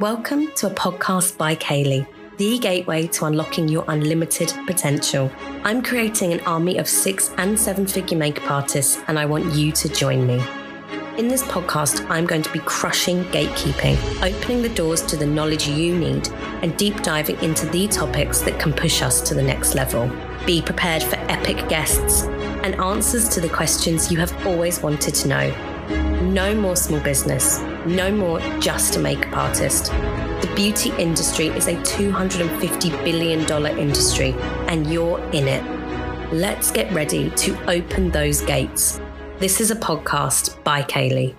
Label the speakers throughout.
Speaker 1: Welcome to a podcast by Kayleigh, the gateway to unlocking your unlimited potential. I'm creating an army of six and seven figure makeup artists, and I want you to join me. In this podcast, I'm going to be crushing gatekeeping, opening the doors to the knowledge you need, and deep diving into the topics that can push us to the next level. Be prepared for epic guests and answers to the questions you have always wanted to know. No more small business. No more just a makeup artist. The beauty industry is a $250 billion industry, and you're in it. Let's get ready to open those gates. This is a podcast by Kayleigh.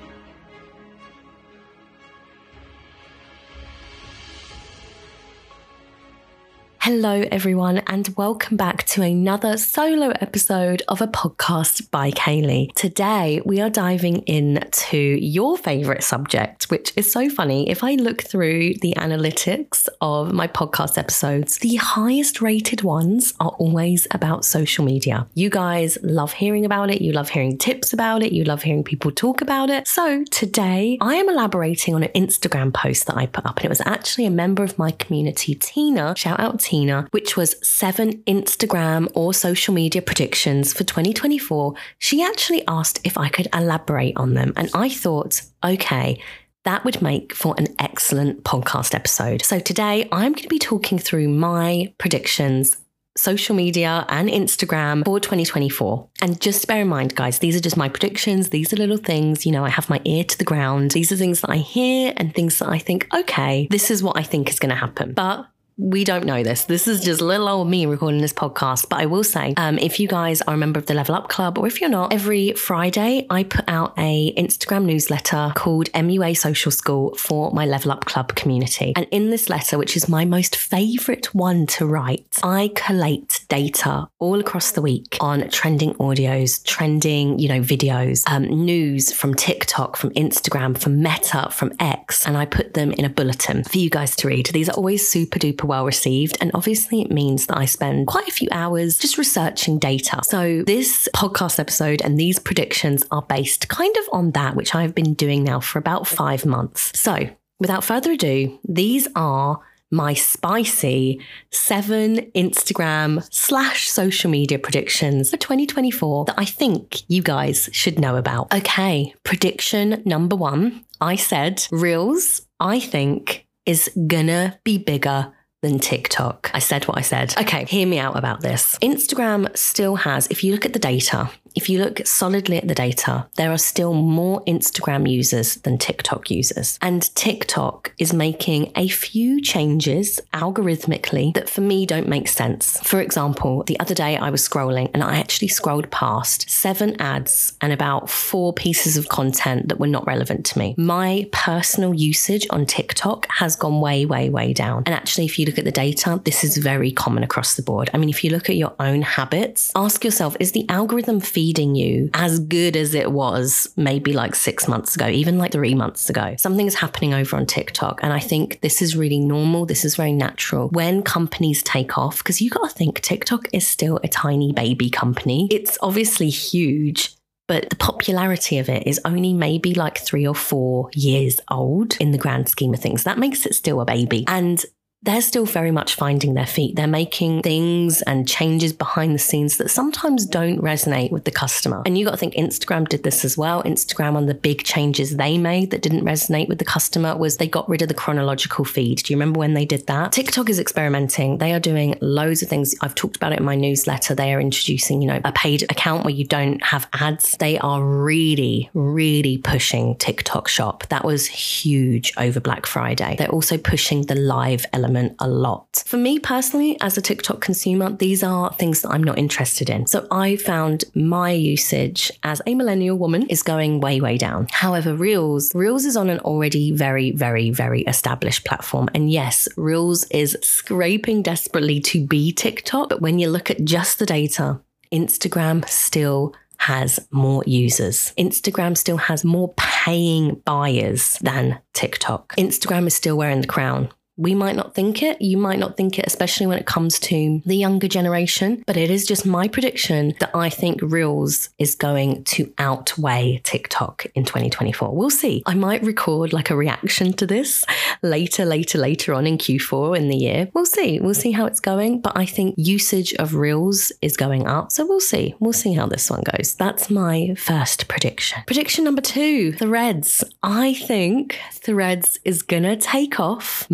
Speaker 1: Hello, everyone, and welcome back to another solo episode of a podcast by Kayleigh. Today, we are diving into your favorite subject, which is so funny. If I look through the analytics of my podcast episodes, the highest rated ones are always about social media. You guys love hearing about it, you love hearing tips about it, you love hearing people talk about it. So, today, I am elaborating on an Instagram post that I put up, and it was actually a member of my community, Tina. Shout out, Tina Which was seven Instagram or social media predictions for 2024, she actually asked if I could elaborate on them. And I thought, okay, that would make for an excellent podcast episode. So today I'm going to be talking through my predictions social media and Instagram for 2024. And just bear in mind, guys, these are just my predictions. These are little things, you know, I have my ear to the ground. These are things that I hear and things that I think, okay, this is what I think is going to happen. But we don't know this. This is just little old me recording this podcast. But I will say, um, if you guys are a member of the Level Up Club, or if you're not, every Friday I put out a Instagram newsletter called MUA Social School for my Level Up Club community. And in this letter, which is my most favorite one to write, I collate data all across the week on trending audios, trending, you know, videos, um, news from TikTok, from Instagram, from Meta, from X, and I put them in a bulletin for you guys to read. These are always super duper super well received. And obviously, it means that I spend quite a few hours just researching data. So, this podcast episode and these predictions are based kind of on that, which I've been doing now for about five months. So, without further ado, these are my spicy seven Instagram slash social media predictions for 2024 that I think you guys should know about. Okay, prediction number one I said Reels, I think, is gonna be bigger than TikTok. I said what I said. Okay, hear me out about this. Instagram still has, if you look at the data, if you look solidly at the data, there are still more Instagram users than TikTok users. And TikTok is making a few changes algorithmically that for me don't make sense. For example, the other day I was scrolling and I actually scrolled past seven ads and about four pieces of content that were not relevant to me. My personal usage on TikTok has gone way, way, way down. And actually, if you look at the data, this is very common across the board. I mean, if you look at your own habits, ask yourself, is the algorithm feeding feeding you as good as it was maybe like six months ago, even like three months ago. Something's happening over on TikTok. And I think this is really normal. This is very natural. When companies take off, because you got to think TikTok is still a tiny baby company, it's obviously huge but the popularity of it is only maybe like three or four years old in the grand scheme of things. That makes it still a baby. And they're still very much finding their feet. They're making things and changes behind the scenes that sometimes don't resonate with the customer. And you got to think Instagram did this as well. Instagram, one of the big changes they made that didn't resonate with the customer was they got rid of the chronological feed. Do you remember when they did that? TikTok is experimenting. They are doing loads of things. I've talked about it in my newsletter. They are introducing, you know, a paid account where you don't have ads. They are really, really pushing TikTok shop. That was huge over Black Friday. They're also pushing the live element element a lot. For me personally, as a TikTok consumer, these are things that I'm not interested in. So I found my usage as a millennial woman is going way, way down. However, Reels, Reels is on an already very, very, very established platform. And yes, Reels is scraping desperately to be TikTok. But when you look at just the data, Instagram still has more users. Instagram still has more paying buyers than TikTok. Instagram is still wearing the crown We might not think it. You might not think it, especially when it comes to the younger generation. But it is just my prediction that I think Reels is going to outweigh TikTok in 2024. We'll see. I might record like a reaction to this later, later, later on in Q4 in the year. We'll see. We'll see how it's going. But I think usage of Reels is going up. So we'll see. We'll see how this one goes. That's my first prediction. Prediction number two Threads. I think Threads is going to take off.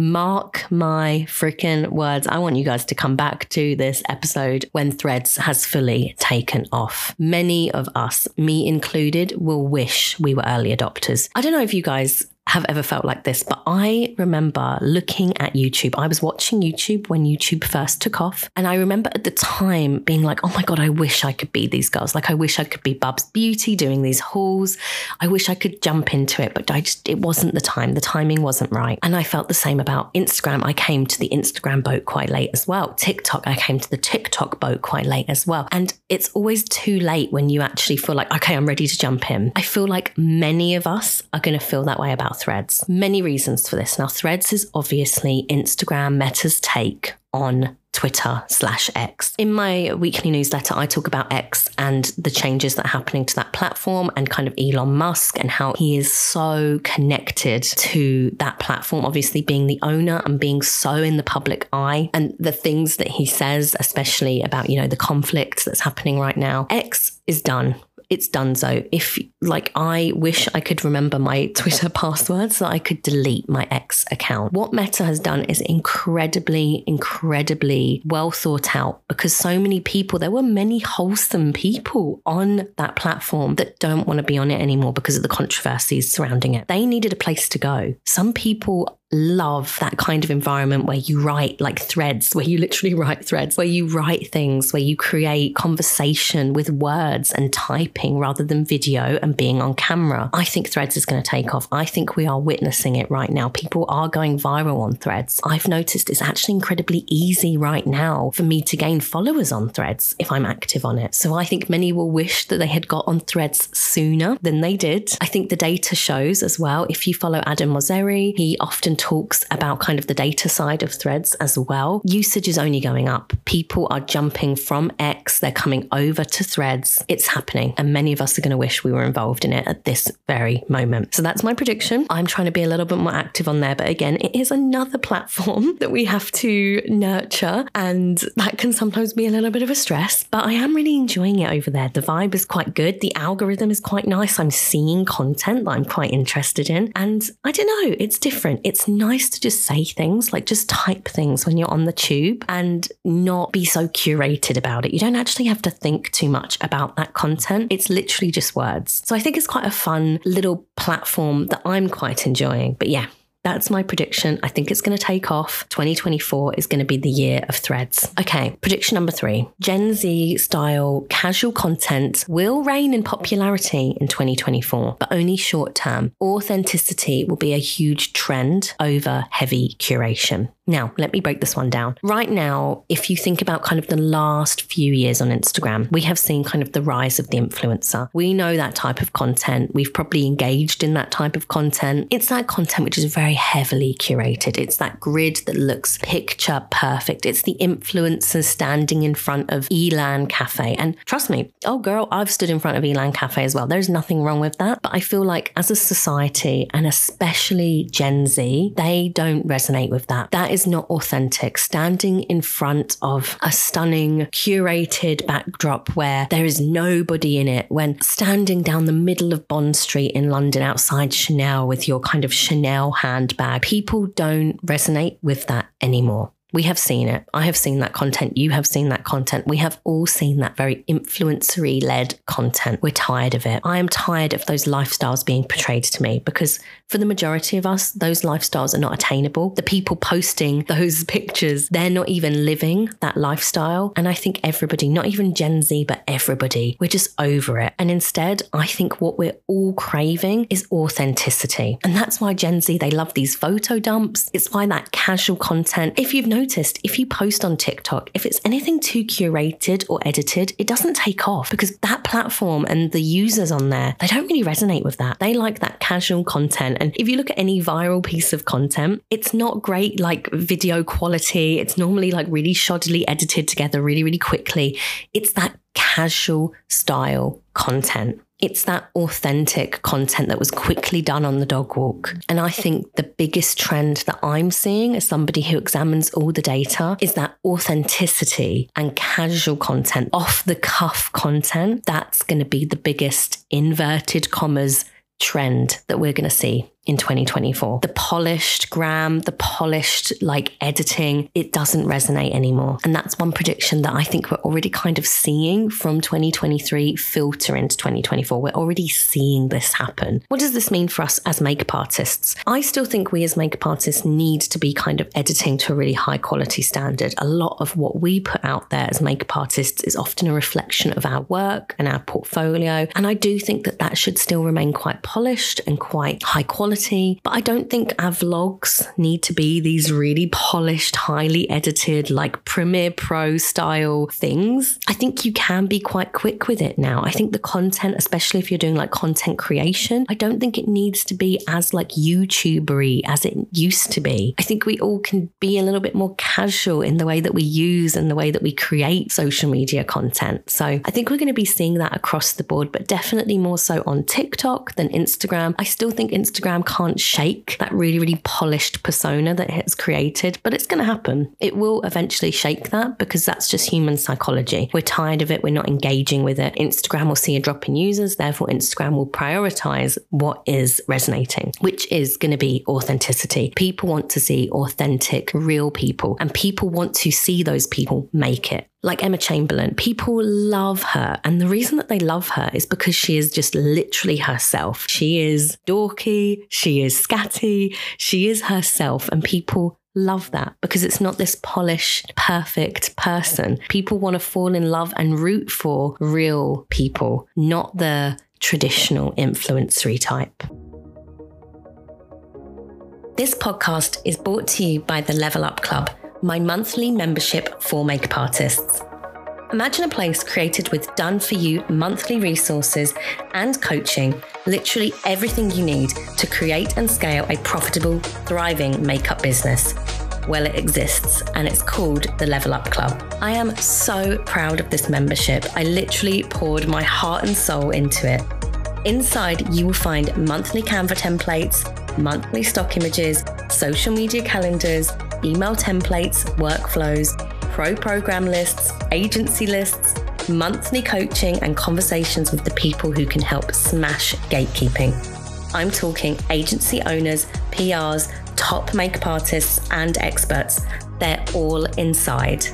Speaker 1: My freaking words. I want you guys to come back to this episode when Threads has fully taken off. Many of us, me included, will wish we were early adopters. I don't know if you guys have ever felt like this, but I remember looking at YouTube. I was watching YouTube when YouTube first took off. And I remember at the time being like, oh my God, I wish I could be these girls. Like, I wish I could be Bubs Beauty doing these hauls. I wish I could jump into it, but I just, it wasn't the time. The timing wasn't right. And I felt the same about Instagram. I came to the Instagram boat quite late as well. TikTok, I came to the TikTok boat quite late as well. And it's always too late when you actually feel like, okay, I'm ready to jump in. I feel like many of us are going to feel that way about Threads. Many reasons for this. Now, Threads is obviously Instagram Meta's take on Twitter slash X. In my weekly newsletter, I talk about X and the changes that are happening to that platform and kind of Elon Musk and how he is so connected to that platform, obviously being the owner and being so in the public eye and the things that he says, especially about, you know, the conflict that's happening right now. X is done it's done so. If like I wish I could remember my Twitter password so I could delete my ex account. What Meta has done is incredibly, incredibly well thought out because so many people, there were many wholesome people on that platform that don't want to be on it anymore because of the controversies surrounding it. They needed a place to go. Some people love that kind of environment where you write like threads, where you literally write threads, where you write things, where you create conversation with words and typing rather than video and being on camera. I think threads is going to take off. I think we are witnessing it right now. People are going viral on threads. I've noticed it's actually incredibly easy right now for me to gain followers on threads if I'm active on it. So I think many will wish that they had got on threads sooner than they did. I think the data shows as well. If you follow Adam Mosseri, he often talks about kind of the data side of threads as well. Usage is only going up. People are jumping from X, they're coming over to threads. It's happening. And many of us are going to wish we were involved in it at this very moment. So that's my prediction. I'm trying to be a little bit more active on there. But again, it is another platform that we have to nurture. And that can sometimes be a little bit of a stress. But I am really enjoying it over there. The vibe is quite good. The algorithm is quite nice. I'm seeing content that I'm quite interested in. And I don't know, it's different. It's nice to just say things, like just type things when you're on the tube and not be so curated about it. You don't actually have to think too much about that content. It's literally just words. So I think it's quite a fun little platform that I'm quite enjoying. But yeah, that's my prediction. I think it's going to take off. 2024 is going to be the year of threads. Okay, prediction number three Gen Z style casual content will reign in popularity in 2024, but only short term. Authenticity will be a huge trend over heavy curation. Now, let me break this one down. Right now, if you think about kind of the last few years on Instagram, we have seen kind of the rise of the influencer. We know that type of content. We've probably engaged in that type of content. It's that content which is very heavily curated. It's that grid that looks picture perfect. It's the influencers standing in front of Elan Cafe. And trust me, oh girl, I've stood in front of Elan Cafe as well. There's nothing wrong with that. But I feel like as a society, and especially Gen Z, they don't resonate with that. That is not authentic. Standing in front of a stunning, curated backdrop where there is nobody in it, when standing down the middle of Bond Street in London outside Chanel with your kind of Chanel handbag, people don't resonate with that anymore. We have seen it. I have seen that content. You have seen that content. We have all seen that very influencery led content. We're tired of it. I am tired of those lifestyles being portrayed to me because for the majority of us, those lifestyles are not attainable. The people posting those pictures, they're not even living that lifestyle. And I think everybody, not even Gen Z, but everybody, we're just over it. And instead, I think what we're all craving is authenticity. And that's why Gen Z, they love these photo dumps. It's why that casual content, if you've noticed, noticed if you post on TikTok, if it's anything too curated or edited, it doesn't take off because that platform and the users on there, they don't really resonate with that. They like that casual content. And if you look at any viral piece of content, it's not great like video quality. It's normally like really shoddily edited together really, really quickly. It's that casual style content. It's that authentic content that was quickly done on the dog walk. And I think the biggest trend that I'm seeing as somebody who examines all the data is that authenticity and casual content, off the cuff content. That's going to be the biggest inverted commas trend that we're going to see in 2024. The polished gram, the polished like editing, it doesn't resonate anymore. And that's one prediction that I think we're already kind of seeing from 2023 filter into 2024. We're already seeing this happen. What does this mean for us as makeup artists? I still think we as makeup artists need to be kind of editing to a really high quality standard. A lot of what we put out there as makeup artists is often a reflection of our work and our portfolio. And I do think that that should still remain quite polished and quite high quality quality. But I don't think our vlogs need to be these really polished, highly edited, like Premiere Pro style things. I think you can be quite quick with it now. I think the content, especially if you're doing like content creation, I don't think it needs to be as like YouTubery as it used to be. I think we all can be a little bit more casual in the way that we use and the way that we create social media content. So I think we're going to be seeing that across the board, but definitely more so on TikTok than Instagram. I still think Instagram Can't shake that really, really polished persona that it has created, but it's going to happen. It will eventually shake that because that's just human psychology. We're tired of it. We're not engaging with it. Instagram will see a drop in users. Therefore, Instagram will prioritize what is resonating, which is going to be authenticity. People want to see authentic, real people, and people want to see those people make it like Emma Chamberlain, people love her. And the reason that they love her is because she is just literally herself. She is dorky, she is scatty, she is herself. And people love that because it's not this polished, perfect person. People want to fall in love and root for real people, not the traditional influencery type. This podcast is brought to you by the Level Up Club my monthly membership for makeup artists. Imagine a place created with done for you monthly resources and coaching, literally everything you need to create and scale a profitable, thriving makeup business. Well, it exists and it's called the Level Up Club. I am so proud of this membership. I literally poured my heart and soul into it. Inside, you will find monthly Canva templates, monthly stock images, social media calendars, email templates, workflows, pro program lists, agency lists, monthly coaching, and conversations with the people who can help smash gatekeeping. I'm talking agency owners, PRs, top makeup artists, and experts. They're all inside.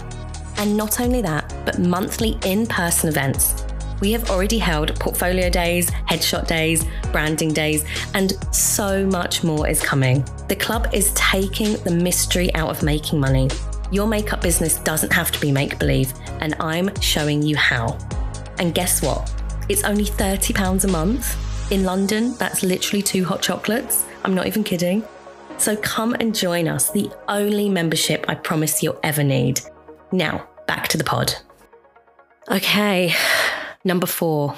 Speaker 1: And not only that, but monthly in person events we have already held portfolio days, headshot days, branding days, and so much more is coming. The club is taking the mystery out of making money. Your makeup business doesn't have to be make believe, and I'm showing you how. And guess what? It's only £30 a month. In London, that's literally two hot chocolates. I'm not even kidding. So come and join us, the only membership I promise you'll ever need. Now, back to the pod. Okay, Number four,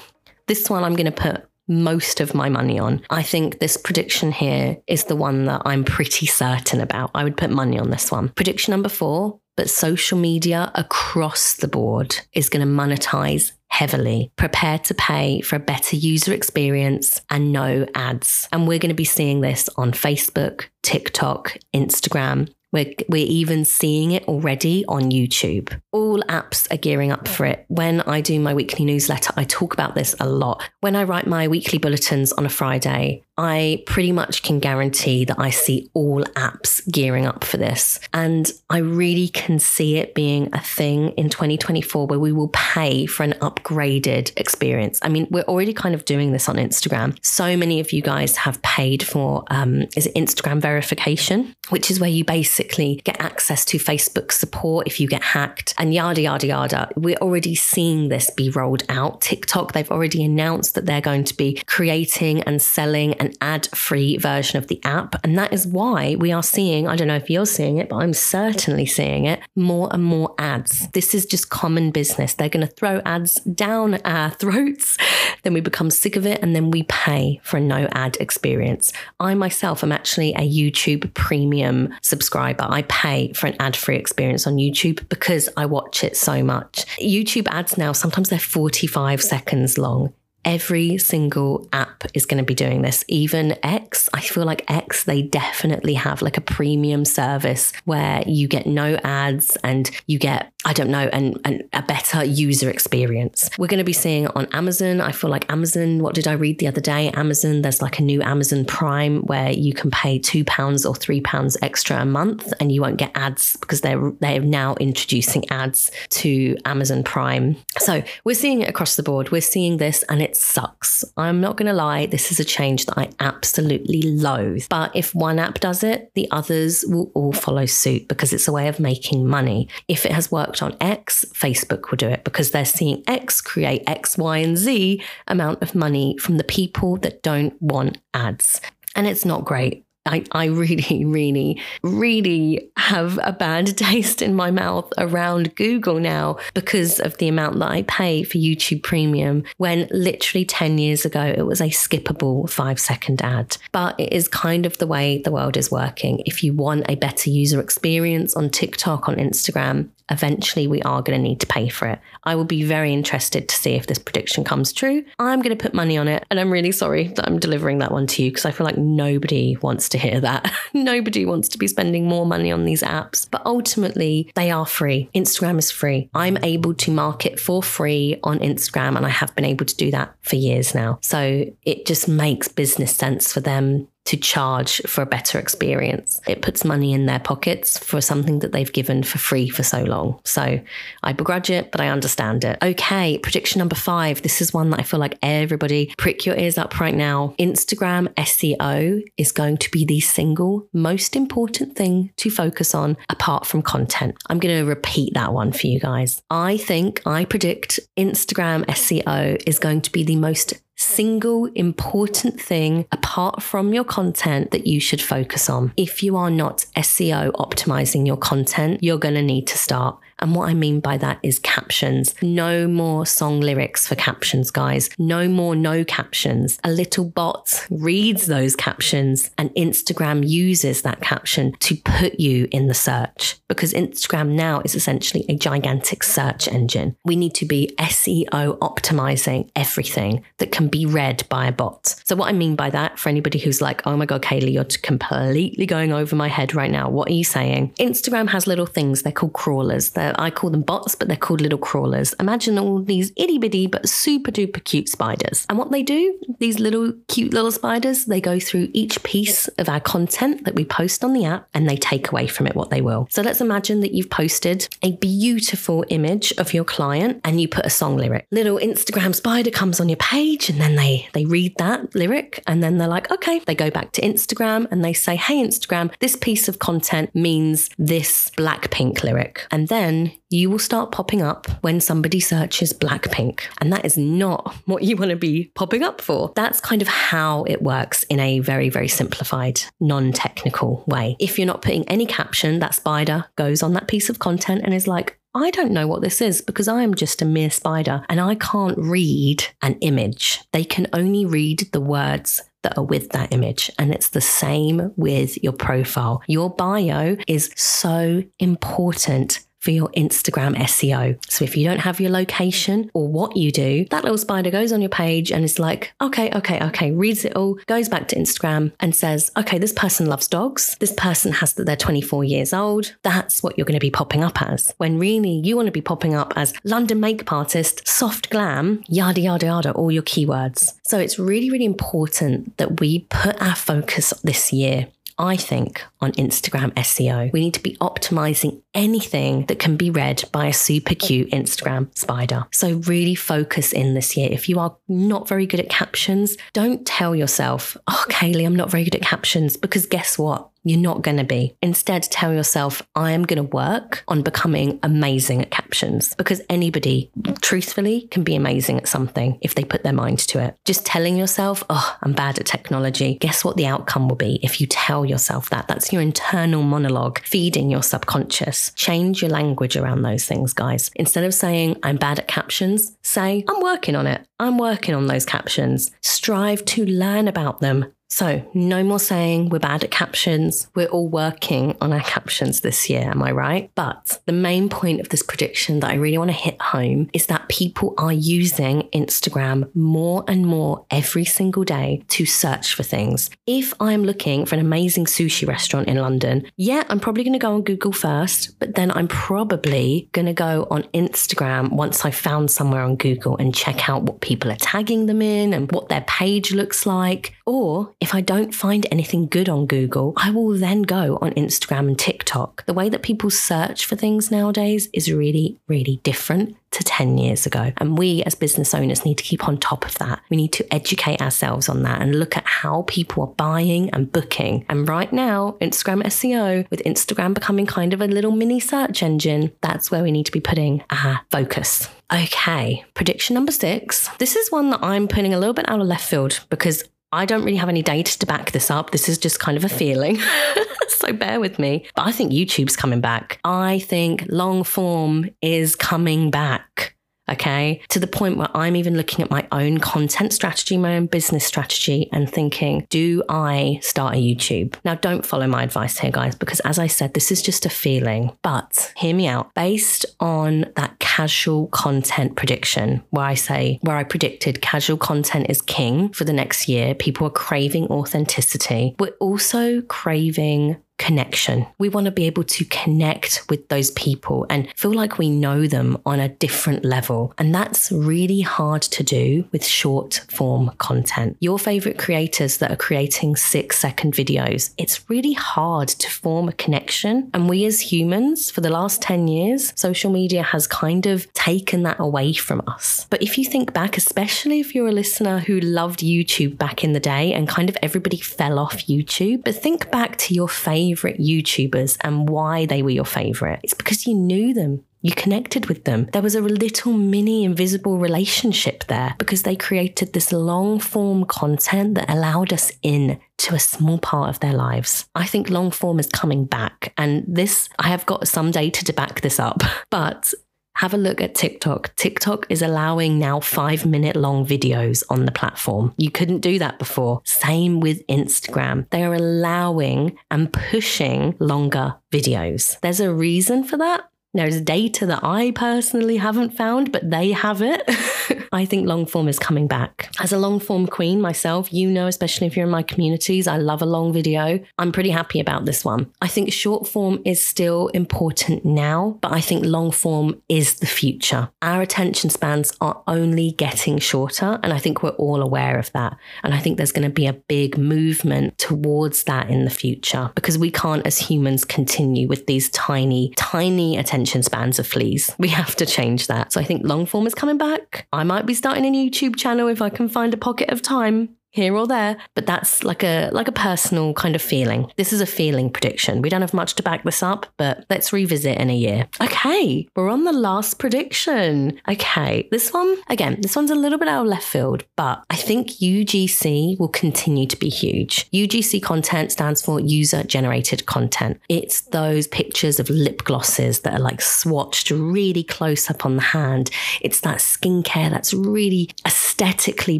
Speaker 1: this one I'm going to put most of my money on. I think this prediction here is the one that I'm pretty certain about. I would put money on this one. Prediction number four, but social media across the board is going to monetize heavily. Prepare to pay for a better user experience and no ads. And we're going to be seeing this on Facebook, TikTok, Instagram, we're, we're even seeing it already on YouTube. All apps are gearing up for it. When I do my weekly newsletter, I talk about this a lot. When I write my weekly bulletins on a Friday, I pretty much can guarantee that I see all apps gearing up for this. And I really can see it being a thing in 2024 where we will pay for an upgraded experience. I mean, we're already kind of doing this on Instagram. So many of you guys have paid for, um, is it Instagram verification, which is where you basically get access to Facebook support if you get hacked and yada, yada, yada. We're already seeing this be rolled out. TikTok, they've already announced that they're going to be creating and selling and an ad free version of the app. And that is why we are seeing, I don't know if you're seeing it, but I'm certainly seeing it, more and more ads. This is just common business. They're going to throw ads down our throats. Then we become sick of it and then we pay for a no ad experience. I myself am actually a YouTube premium subscriber. I pay for an ad free experience on YouTube because I watch it so much. YouTube ads now, sometimes they're 45 seconds long every single app is going to be doing this. Even X, I feel like X, they definitely have like a premium service where you get no ads and you get, I don't know, and, and a better user experience. We're going to be seeing on Amazon. I feel like Amazon, what did I read the other day? Amazon, there's like a new Amazon Prime where you can pay two pounds or three pounds extra a month and you won't get ads because they're they're now introducing ads to Amazon Prime. So we're seeing it across the board. We're seeing this and it sucks. I'm not going to lie, this is a change that I absolutely loathe. But if one app does it, the others will all follow suit because it's a way of making money. If it has worked on X, Facebook will do it because they're seeing X create X, Y, and Z amount of money from the people that don't want ads. And it's not great. I, I really, really, really have a bad taste in my mouth around Google now because of the amount that I pay for YouTube Premium when literally 10 years ago it was a skippable five second ad. But it is kind of the way the world is working. If you want a better user experience on TikTok, on Instagram, eventually we are going to need to pay for it. I will be very interested to see if this prediction comes true. I'm going to put money on it. And I'm really sorry that I'm delivering that one to you because I feel like nobody wants to hear that. nobody wants to be spending more money on these apps. But ultimately, they are free. Instagram is free. I'm able to market for free on Instagram and I have been able to do that for years now. So it just makes business sense for them to charge for a better experience. It puts money in their pockets for something that they've given for free for so long. So I begrudge it, but I understand it. Okay, prediction number five. This is one that I feel like everybody prick your ears up right now. Instagram SEO is going to be the single most important thing to focus on apart from content. I'm going to repeat that one for you guys. I think, I predict Instagram SEO is going to be the most single important thing apart from your content that you should focus on. If you are not SEO optimizing your content, you're going to need to start and what I mean by that is captions. No more song lyrics for captions, guys. No more no captions. A little bot reads those captions and Instagram uses that caption to put you in the search because Instagram now is essentially a gigantic search engine. We need to be SEO optimizing everything that can be read by a bot. So, what I mean by that, for anybody who's like, oh my God, Kayleigh, you're completely going over my head right now. What are you saying? Instagram has little things, they're called crawlers. They're I call them bots, but they're called little crawlers. Imagine all these itty bitty but super duper cute spiders. And what they do, these little cute little spiders, they go through each piece of our content that we post on the app and they take away from it what they will. So let's imagine that you've posted a beautiful image of your client and you put a song lyric. Little Instagram spider comes on your page and then they they read that lyric and then they're like, okay, they go back to Instagram and they say, hey Instagram, this piece of content means this Blackpink lyric. And then you will start popping up when somebody searches Blackpink. And that is not what you want to be popping up for. That's kind of how it works in a very, very simplified, non technical way. If you're not putting any caption, that spider goes on that piece of content and is like, I don't know what this is because I am just a mere spider and I can't read an image. They can only read the words that are with that image. And it's the same with your profile. Your bio is so important for your Instagram SEO. So if you don't have your location or what you do, that little spider goes on your page and is like, okay, okay, okay, reads it all, goes back to Instagram and says, okay, this person loves dogs. This person has that they're 24 years old. That's what you're going to be popping up as. When really you want to be popping up as London makeup artist, soft glam, yada, yada, yada, all your keywords. So it's really, really important that we put our focus this year I think, on Instagram SEO. We need to be optimizing anything that can be read by a super cute Instagram spider. So, really focus in this year. If you are not very good at captions, don't tell yourself, oh, Kayleigh, I'm not very good at captions, because guess what? You're not going to be. Instead, tell yourself, I am going to work on becoming amazing at captions because anybody, truthfully, can be amazing at something if they put their mind to it. Just telling yourself, oh, I'm bad at technology. Guess what the outcome will be if you tell yourself that? That's your internal monologue feeding your subconscious. Change your language around those things, guys. Instead of saying, I'm bad at captions, say, I'm working on it. I'm working on those captions. Strive to learn about them. So, no more saying we're bad at captions. We're all working on our captions this year, am I right? But the main point of this prediction that I really want to hit home is that people are using Instagram more and more every single day to search for things. If I'm looking for an amazing sushi restaurant in London, yeah, I'm probably going to go on Google first, but then I'm probably going to go on Instagram once I've found somewhere on Google and check out what people are tagging them in and what their page looks like. Or if I don't find anything good on Google, I will then go on Instagram and TikTok. The way that people search for things nowadays is really, really different to 10 years ago. And we as business owners need to keep on top of that. We need to educate ourselves on that and look at how people are buying and booking. And right now, Instagram SEO, with Instagram becoming kind of a little mini search engine, that's where we need to be putting our focus. Okay, prediction number six. This is one that I'm putting a little bit out of left field because I don't really have any data to back this up. This is just kind of a feeling. so bear with me. But I think YouTube's coming back. I think long form is coming back okay? To the point where I'm even looking at my own content strategy, my own business strategy, and thinking, do I start a YouTube? Now, don't follow my advice here, guys, because as I said, this is just a feeling. But hear me out. Based on that casual content prediction, where I say, where I predicted casual content is king for the next year, people are craving authenticity. We're also craving connection. We want to be able to connect with those people and feel like we know them on a different level. And that's really hard to do with short form content. Your favorite creators that are creating six second videos, it's really hard to form a connection. And we as humans, for the last 10 years, social media has kind of taken that away from us. But if you think back, especially if you're a listener who loved YouTube back in the day and kind of everybody fell off YouTube, but think back to your favorite favorite YouTubers and why they were your favorite. It's because you knew them. You connected with them. There was a little mini invisible relationship there because they created this long form content that allowed us in to a small part of their lives. I think long form is coming back. And this, I have got some data to back this up, but have a look at TikTok. TikTok is allowing now five minute long videos on the platform. You couldn't do that before. Same with Instagram. They are allowing and pushing longer videos. There's a reason for that. There's data that I personally haven't found, but they have it. I think long form is coming back. As a long form queen myself, you know, especially if you're in my communities, I love a long video. I'm pretty happy about this one. I think short form is still important now, but I think long form is the future. Our attention spans are only getting shorter, and I think we're all aware of that. And I think there's going to be a big movement towards that in the future because we can't, as humans, continue with these tiny, tiny attention spans of fleas. We have to change that. So I think long form is coming back. I might be starting a YouTube channel if I can find a pocket of time here or there but that's like a like a personal kind of feeling. This is a feeling prediction. We don't have much to back this up but let's revisit in a year. Okay we're on the last prediction. Okay this one again this one's a little bit out of left field but i think ugc will continue to be huge. Ugc content stands for user generated content. It's those pictures of lip glosses that are like swatched really close up on the hand. It's that skincare that's really aesthetically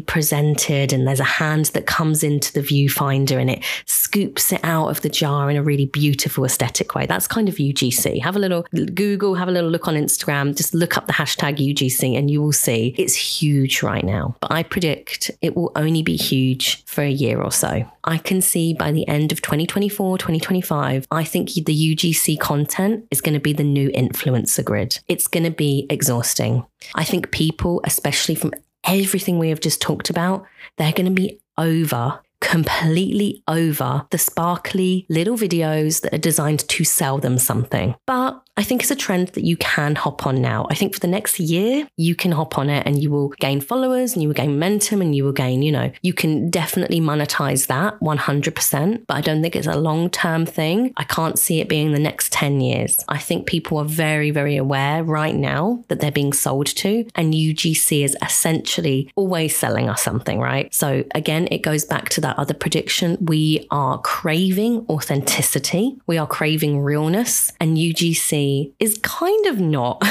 Speaker 1: presented and there's a hand that comes into the viewfinder and it scoops it out of the jar in a really beautiful aesthetic way. That's kind of UGC. Have a little Google, have a little look on Instagram, just look up the hashtag UGC and you will see it's huge right now. But I predict it will only be huge for a year or so. I can see by the end of 2024, 2025, I think the UGC content is going to be the new influencer grid. It's going to be exhausting. I think people, especially from everything we have just talked about, they're going to be over completely over the sparkly little videos that are designed to sell them something. But I think it's a trend that you can hop on now. I think for the next year, you can hop on it and you will gain followers and you will gain momentum and you will gain, you know, you can definitely monetize that 100%. But I don't think it's a long term thing. I can't see it being the next 10 years. I think people are very, very aware right now that they're being sold to, and UGC is essentially always selling us something, right? So again, it goes back to that other prediction. We are craving authenticity, we are craving realness, and UGC is kind of not.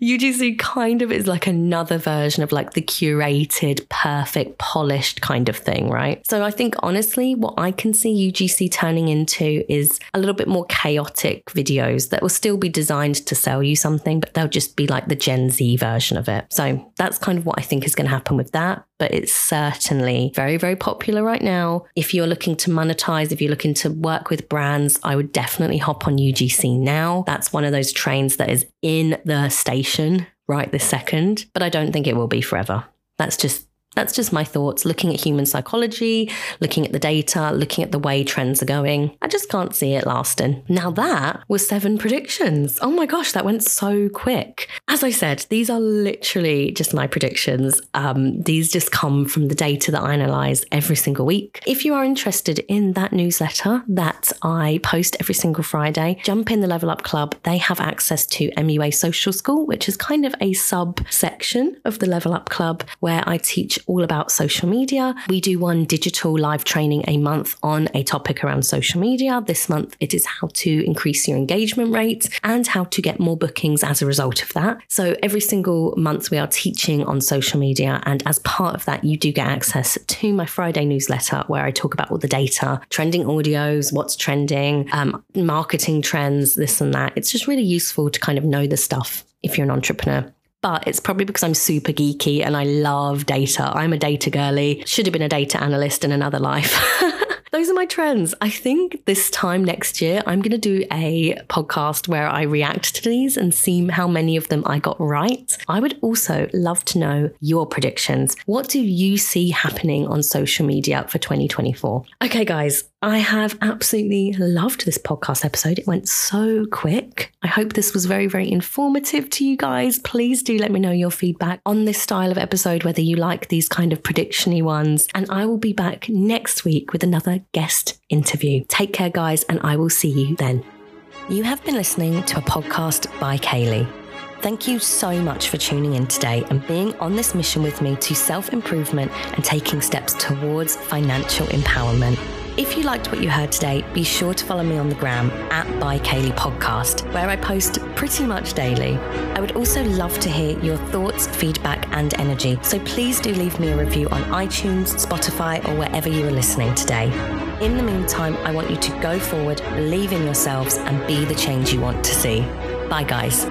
Speaker 1: UGC kind of is like another version of like the curated, perfect, polished kind of thing, right? So I think honestly, what I can see UGC turning into is a little bit more chaotic videos that will still be designed to sell you something, but they'll just be like the Gen Z version of it. So that's kind of what I think is going to happen with that but it's certainly very, very popular right now. If you're looking to monetize, if you're looking to work with brands, I would definitely hop on UGC now. That's one of those trains that is in the station right this second, but I don't think it will be forever. That's just that's just my thoughts, looking at human psychology, looking at the data, looking at the way trends are going. I just can't see it lasting. Now, that was seven predictions. Oh my gosh, that went so quick. As I said, these are literally just my predictions. Um, these just come from the data that I analyze every single week. If you are interested in that newsletter that I post every single Friday, jump in the Level Up Club. They have access to MUA Social School, which is kind of a subsection of the Level Up Club where I teach all about social media. We do one digital live training a month on a topic around social media. This month, it is how to increase your engagement rate and how to get more bookings as a result of that. So every single month, we are teaching on social media. And as part of that, you do get access to my Friday newsletter where I talk about all the data, trending audios, what's trending, um, marketing trends, this and that. It's just really useful to kind of know the stuff if you're an entrepreneur but it's probably because I'm super geeky and I love data. I'm a data girly, should have been a data analyst in another life. those are my trends. I think this time next year, I'm going to do a podcast where I react to these and see how many of them I got right. I would also love to know your predictions. What do you see happening on social media for 2024? Okay, guys, I have absolutely loved this podcast episode. It went so quick. I hope this was very, very informative to you guys. Please do let me know your feedback on this style of episode, whether you like these kind of predictiony ones. And I will be back next week with another guest interview. Take care, guys, and I will see you then. You have been listening to a podcast by Kayleigh. Thank you so much for tuning in today and being on this mission with me to self improvement and taking steps towards financial empowerment. If you liked what you heard today, be sure to follow me on the gram at By Kayleigh Podcast, where I post pretty much daily. I would also love to hear your thoughts, feedback, and energy. So please do leave me a review on iTunes, Spotify, or wherever you are listening today. In the meantime, I want you to go forward, believe in yourselves, and be the change you want to see. Bye, guys.